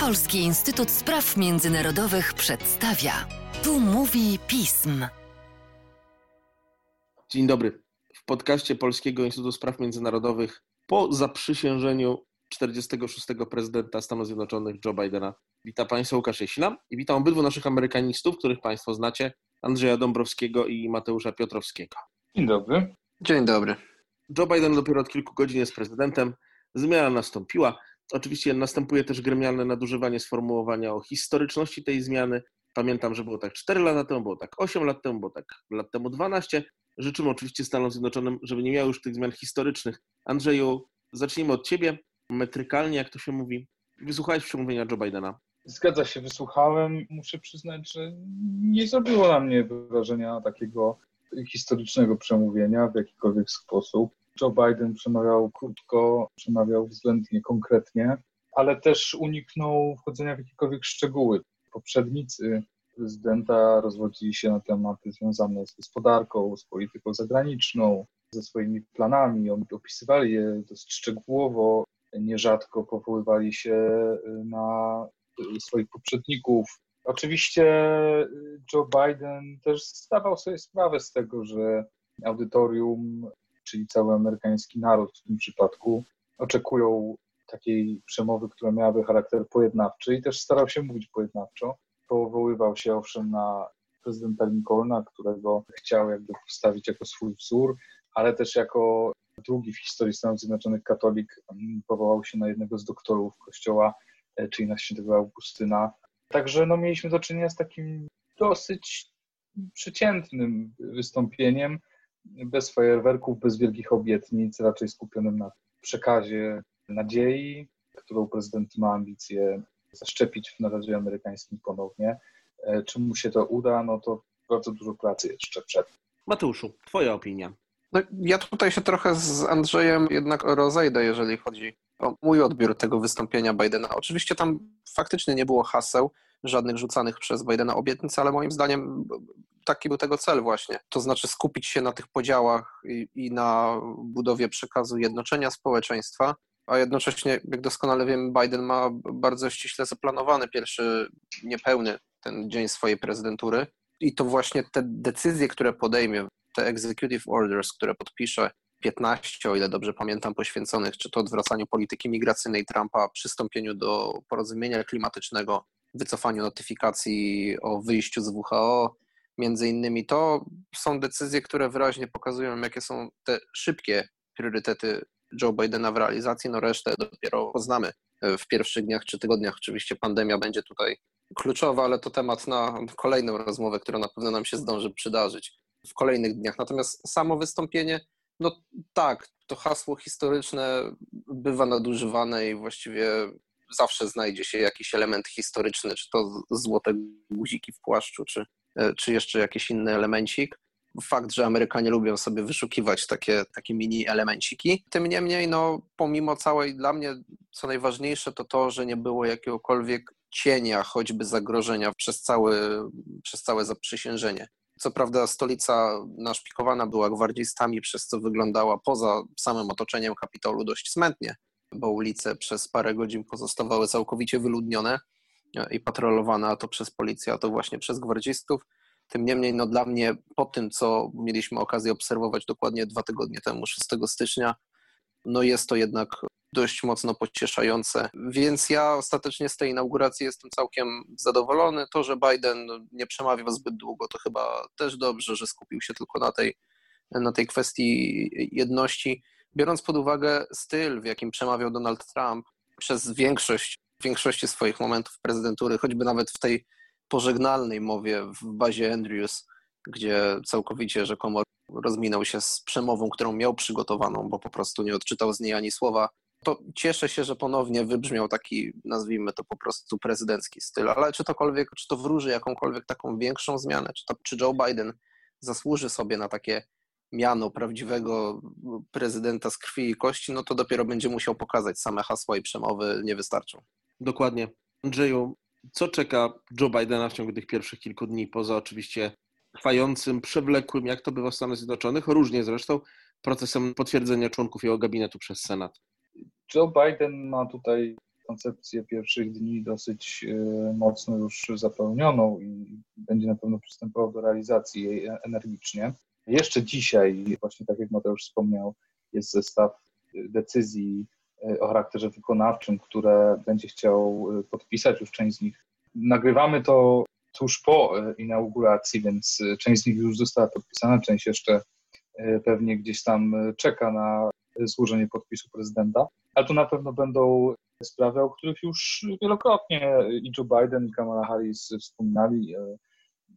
Polski Instytut Spraw Międzynarodowych przedstawia. Tu mówi pism. Dzień dobry. W podcaście Polskiego Instytutu Spraw Międzynarodowych po zaprzysiężeniu 46. prezydenta Stanów Zjednoczonych Joe Bidena. Witam Państwa Łukasz i witam obydwu naszych amerykanistów, których Państwo znacie, Andrzeja Dąbrowskiego i Mateusza Piotrowskiego. Dzień dobry. Dzień dobry. Joe Biden dopiero od kilku godzin jest prezydentem. Zmiana nastąpiła. Oczywiście następuje też gremialne nadużywanie sformułowania o historyczności tej zmiany. Pamiętam, że było tak 4 lata temu, było tak 8 lat temu, było tak lat temu 12. Życzymy oczywiście Stanom Zjednoczonym, żeby nie miały już tych zmian historycznych. Andrzeju, zacznijmy od Ciebie, metrykalnie, jak to się mówi. Wysłuchałeś przemówienia Joe Bidena. Zgadza się, wysłuchałem. Muszę przyznać, że nie zrobiło na mnie wrażenia takiego historycznego przemówienia w jakikolwiek sposób. Joe Biden przemawiał krótko, przemawiał względnie konkretnie, ale też uniknął wchodzenia w jakiekolwiek szczegóły. Poprzednicy prezydenta rozwodzili się na tematy związane z gospodarką, z polityką zagraniczną, ze swoimi planami. Oni opisywali je dość szczegółowo, nierzadko powoływali się na swoich poprzedników. Oczywiście Joe Biden też zdawał sobie sprawę z tego, że audytorium czyli cały amerykański naród w tym przypadku, oczekują takiej przemowy, która miałaby charakter pojednawczy i też starał się mówić pojednawczo. Powoływał się owszem na prezydenta Lincolna, którego chciał jakby postawić jako swój wzór, ale też jako drugi w historii Stanów Zjednoczonych katolik mm, powołał się na jednego z doktorów kościoła, e, czyli na świętego Augustyna. Także no, mieliśmy do czynienia z takim dosyć przeciętnym wystąpieniem, bez fajerwerków, bez wielkich obietnic, raczej skupionym na przekazie nadziei, którą prezydent ma ambicje zaszczepić w narodzie amerykańskim ponownie. E, czy mu się to uda, no to bardzo dużo pracy jeszcze przed. Mateuszu, twoja opinia. No, ja tutaj się trochę z Andrzejem jednak rozejdę, jeżeli chodzi o mój odbiór tego wystąpienia Bidena. Oczywiście tam faktycznie nie było haseł, żadnych rzucanych przez Bidena obietnic, ale moim zdaniem taki był tego cel właśnie. To znaczy skupić się na tych podziałach i, i na budowie przekazu jednoczenia społeczeństwa, a jednocześnie, jak doskonale wiem, Biden ma bardzo ściśle zaplanowany pierwszy niepełny ten dzień swojej prezydentury i to właśnie te decyzje, które podejmie, te executive orders, które podpisze, 15, o ile dobrze pamiętam, poświęconych czy to odwracaniu polityki migracyjnej Trumpa, przystąpieniu do porozumienia klimatycznego, wycofaniu notyfikacji o wyjściu z WHO, między innymi, to są decyzje, które wyraźnie pokazują, jakie są te szybkie priorytety Joe Bidena w realizacji. No resztę dopiero poznamy w pierwszych dniach czy tygodniach. Oczywiście pandemia będzie tutaj kluczowa, ale to temat na kolejną rozmowę, która na pewno nam się zdąży przydarzyć w kolejnych dniach. Natomiast samo wystąpienie, no tak, to hasło historyczne bywa nadużywane i właściwie zawsze znajdzie się jakiś element historyczny, czy to złote guziki w płaszczu, czy, e, czy jeszcze jakiś inny elemencik. Fakt, że Amerykanie lubią sobie wyszukiwać takie, takie mini elemenciki. Tym niemniej, no, pomimo całej, dla mnie co najważniejsze to to, że nie było jakiegokolwiek cienia, choćby zagrożenia przez, cały, przez całe zaprzysiężenie. Co prawda stolica naszpikowana była gwardzistami, przez co wyglądała poza samym otoczeniem Kapitolu dość smętnie, bo ulice przez parę godzin pozostawały całkowicie wyludnione i patrolowane, a to przez policję, a to właśnie przez gwardzistów. Tym niemniej, no dla mnie, po tym, co mieliśmy okazję obserwować dokładnie dwa tygodnie temu, 6 stycznia, no jest to jednak dość mocno pocieszające. Więc ja ostatecznie z tej inauguracji jestem całkiem zadowolony. To, że Biden nie przemawiał zbyt długo, to chyba też dobrze, że skupił się tylko na tej, na tej kwestii jedności biorąc pod uwagę styl, w jakim przemawiał Donald Trump przez większość, większości swoich momentów prezydentury, choćby nawet w tej pożegnalnej mowie w bazie Andrews, gdzie całkowicie rzekomo rozminął się z przemową, którą miał przygotowaną, bo po prostu nie odczytał z niej ani słowa. To cieszę się, że ponownie wybrzmiał taki, nazwijmy to po prostu prezydencki styl, ale czy tokolwiek, czy to wróży jakąkolwiek taką większą zmianę, czy, to, czy Joe Biden zasłuży sobie na takie miano prawdziwego prezydenta z krwi i kości, no to dopiero będzie musiał pokazać same hasła i przemowy nie wystarczą. Dokładnie. Andrzeju, co czeka Joe Bidena w ciągu tych pierwszych kilku dni, poza oczywiście trwającym, przewlekłym, jak to bywa w Stanach Zjednoczonych, różnie zresztą, procesem potwierdzenia członków jego gabinetu przez Senat? Joe Biden ma tutaj koncepcję pierwszych dni dosyć e, mocno już zapełnioną i będzie na pewno przystępował do realizacji jej energicznie. Jeszcze dzisiaj, właśnie tak jak Mateusz wspomniał, jest zestaw decyzji e, o charakterze wykonawczym, które będzie chciał e, podpisać, już część z nich. Nagrywamy to tuż po inauguracji, więc część z nich już została podpisana, część jeszcze pewnie gdzieś tam czeka na złożenie podpisu prezydenta. Ale tu na pewno będą sprawy, o których już wielokrotnie i Joe Biden, i Kamala Harris wspominali, e,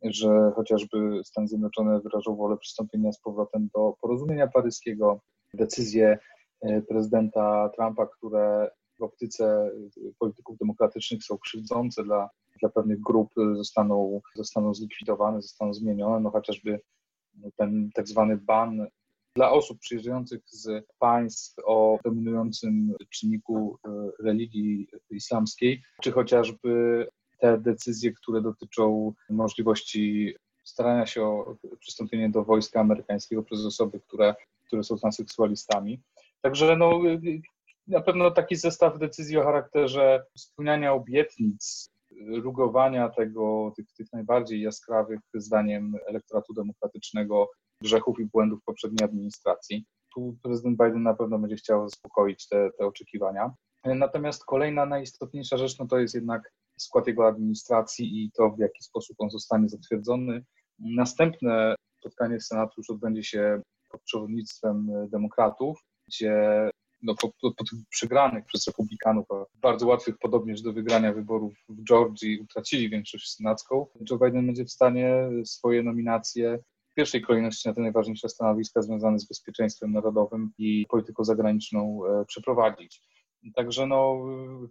że chociażby Stany Zjednoczone wyrażą wolę przystąpienia z powrotem do porozumienia paryskiego, decyzje e, prezydenta Trumpa, które w optyce polityków demokratycznych są krzywdzące dla, dla pewnych grup, zostaną, zostaną zlikwidowane, zostaną zmienione, no chociażby ten tak zwany ban dla osób przyjeżdżających z państw o dominującym czynniku e, religii islamskiej, czy chociażby te decyzje, które dotyczą możliwości starania się o przystąpienie do wojska amerykańskiego przez osoby, które, które są transseksualistami. Także no, na pewno taki zestaw decyzji o charakterze spełniania obietnic, rugowania tego, tych, tych najbardziej jaskrawych, zdaniem elektoratu demokratycznego, grzechów i błędów poprzedniej administracji. Tu prezydent Biden na pewno będzie chciał zaspokoić te, te oczekiwania. Natomiast kolejna najistotniejsza rzecz no to jest jednak skład jego administracji i to, w jaki sposób on zostanie zatwierdzony. Następne spotkanie Senatu już odbędzie się pod przewodnictwem demokratów, gdzie no, po, po, po, tych przegranych przez republikanów, a bardzo łatwych podobnież do wygrania wyborów w Georgii utracili większość senacką, Joe Biden będzie w stanie swoje nominacje w pierwszej kolejności na te najważniejsze stanowiska związane z bezpieczeństwem narodowym i polityką zagraniczną e, przeprowadzić. Także no,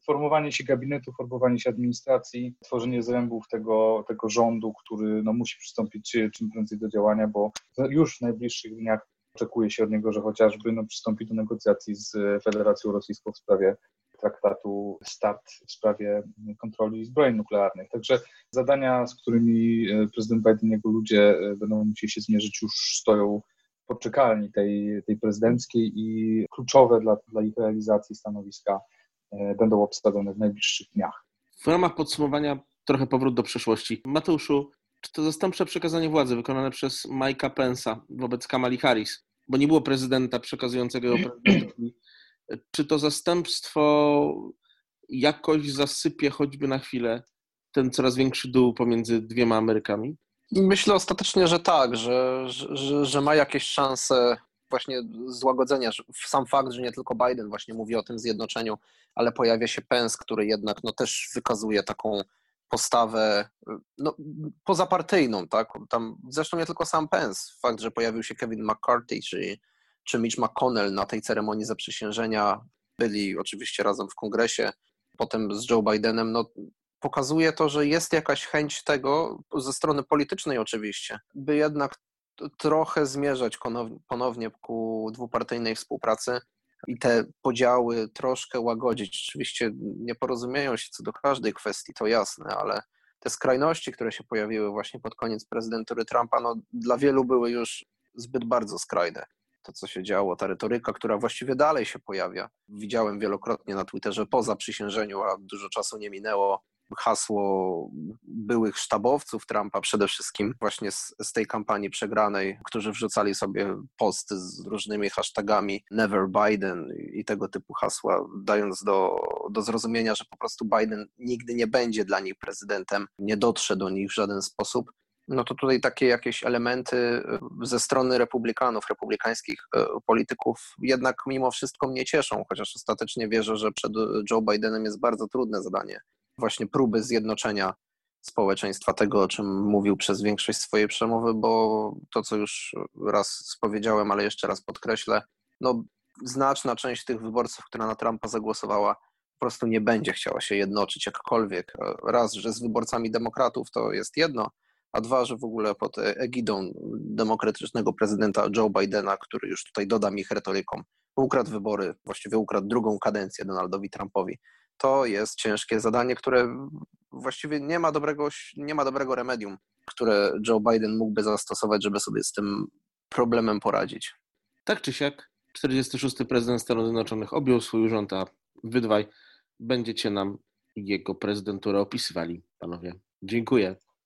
formowanie się gabinetu, formowanie się administracji, tworzenie zrębów tego, tego rządu, który no, musi przystąpić czym prędzej do działania, bo już w najbliższych dniach oczekuje się od niego, że chociażby no, przystąpi do negocjacji z Federacją Rosyjską w sprawie traktatu START w sprawie kontroli zbrojeń nuklearnych. Także zadania, z którymi e, prezydent Biden i jego ludzie e, będą musieli się zmierzyć, już stoją poczekalni tej, tej prezydenckiej i kluczowe dla, dla ich realizacji stanowiska e, będą obsadzone w najbliższych dniach. W ramach podsumowania trochę powrót do przeszłości. Mateuszu, czy to zastępcze przekazanie władzy wykonane przez Mike'a Pence'a wobec Kamali Harris, bo nie było prezydenta przekazującego ją prezydentowi, czy to zastępstwo jakoś zasypie choćby na chwilę ten coraz większy dół pomiędzy dwiema Amerykami? Myślę ostatecznie, że tak, że, że, że ma jakieś szanse właśnie złagodzenia. Sam fakt, że nie tylko Biden właśnie mówi o tym zjednoczeniu, ale pojawia się Pence, który jednak no, też wykazuje taką postawę no, pozapartyjną, tak? Tam, zresztą nie tylko sam Pence, fakt, że pojawił się Kevin McCarthy, czyli czy Mitch McConnell na tej ceremonii zaprzysiężenia byli oczywiście razem w kongresie, potem z Joe Bidenem, no, pokazuje to, że jest jakaś chęć tego, ze strony politycznej oczywiście, by jednak trochę zmierzać ponownie ku dwupartyjnej współpracy i te podziały troszkę łagodzić. Oczywiście nie porozumieją się co do każdej kwestii, to jasne, ale te skrajności, które się pojawiły właśnie pod koniec prezydentury Trumpa, no, dla wielu były już zbyt bardzo skrajne to, co się działo, ta retoryka, która właściwie dalej się pojawia. Widziałem wielokrotnie na Twitterze po zaprzysiężeniu, a dużo czasu nie minęło, hasło byłych sztabowców Trumpa, przede wszystkim właśnie z, z, tej kampanii przegranej, którzy wrzucali sobie posty z różnymi hashtagami Never Biden i tego typu hasła, dając do, do zrozumienia, że po prostu Biden nigdy nie będzie dla nich prezydentem, nie dotrze do nich w żaden sposób. No to tutaj takie jakieś elementy e, ze strony republikanów, republikańskich e, polityków jednak mimo wszystko mnie cieszą, chociaż ostatecznie wierzę, że przed Joe Bidenem jest bardzo trudne zadanie właśnie próby zjednoczenia społeczeństwa, tego o czym mówił przez większość swojej przemowy, bo to, co już raz spowiedziałem, ale jeszcze raz podkreślę, no znaczna część tych wyborców, która na Trumpa zagłosowała, po prostu nie będzie chciała się jednoczyć jakkolwiek. Raz, że z wyborcami demokratów to jest jedno, a dwa, że w ogóle pod egidą demokratycznego prezydenta Joe Bidena, który już tutaj dodam ich retoryką, ukradł wybory, właściwie ukradł drugą kadencję Donaldowi Trumpowi. To jest ciężkie zadanie, które właściwie nie ma dobrego, nie ma dobrego remedium, które Joe Biden mógłby zastosować, żeby sobie z tym problemem poradzić. Tak czy siak, 46. prezydent Stanów Zjednoczonych objął swój urząd, a wy dwaj będziecie nam jego prezydenturę opisywali, panowie. Dziękuję.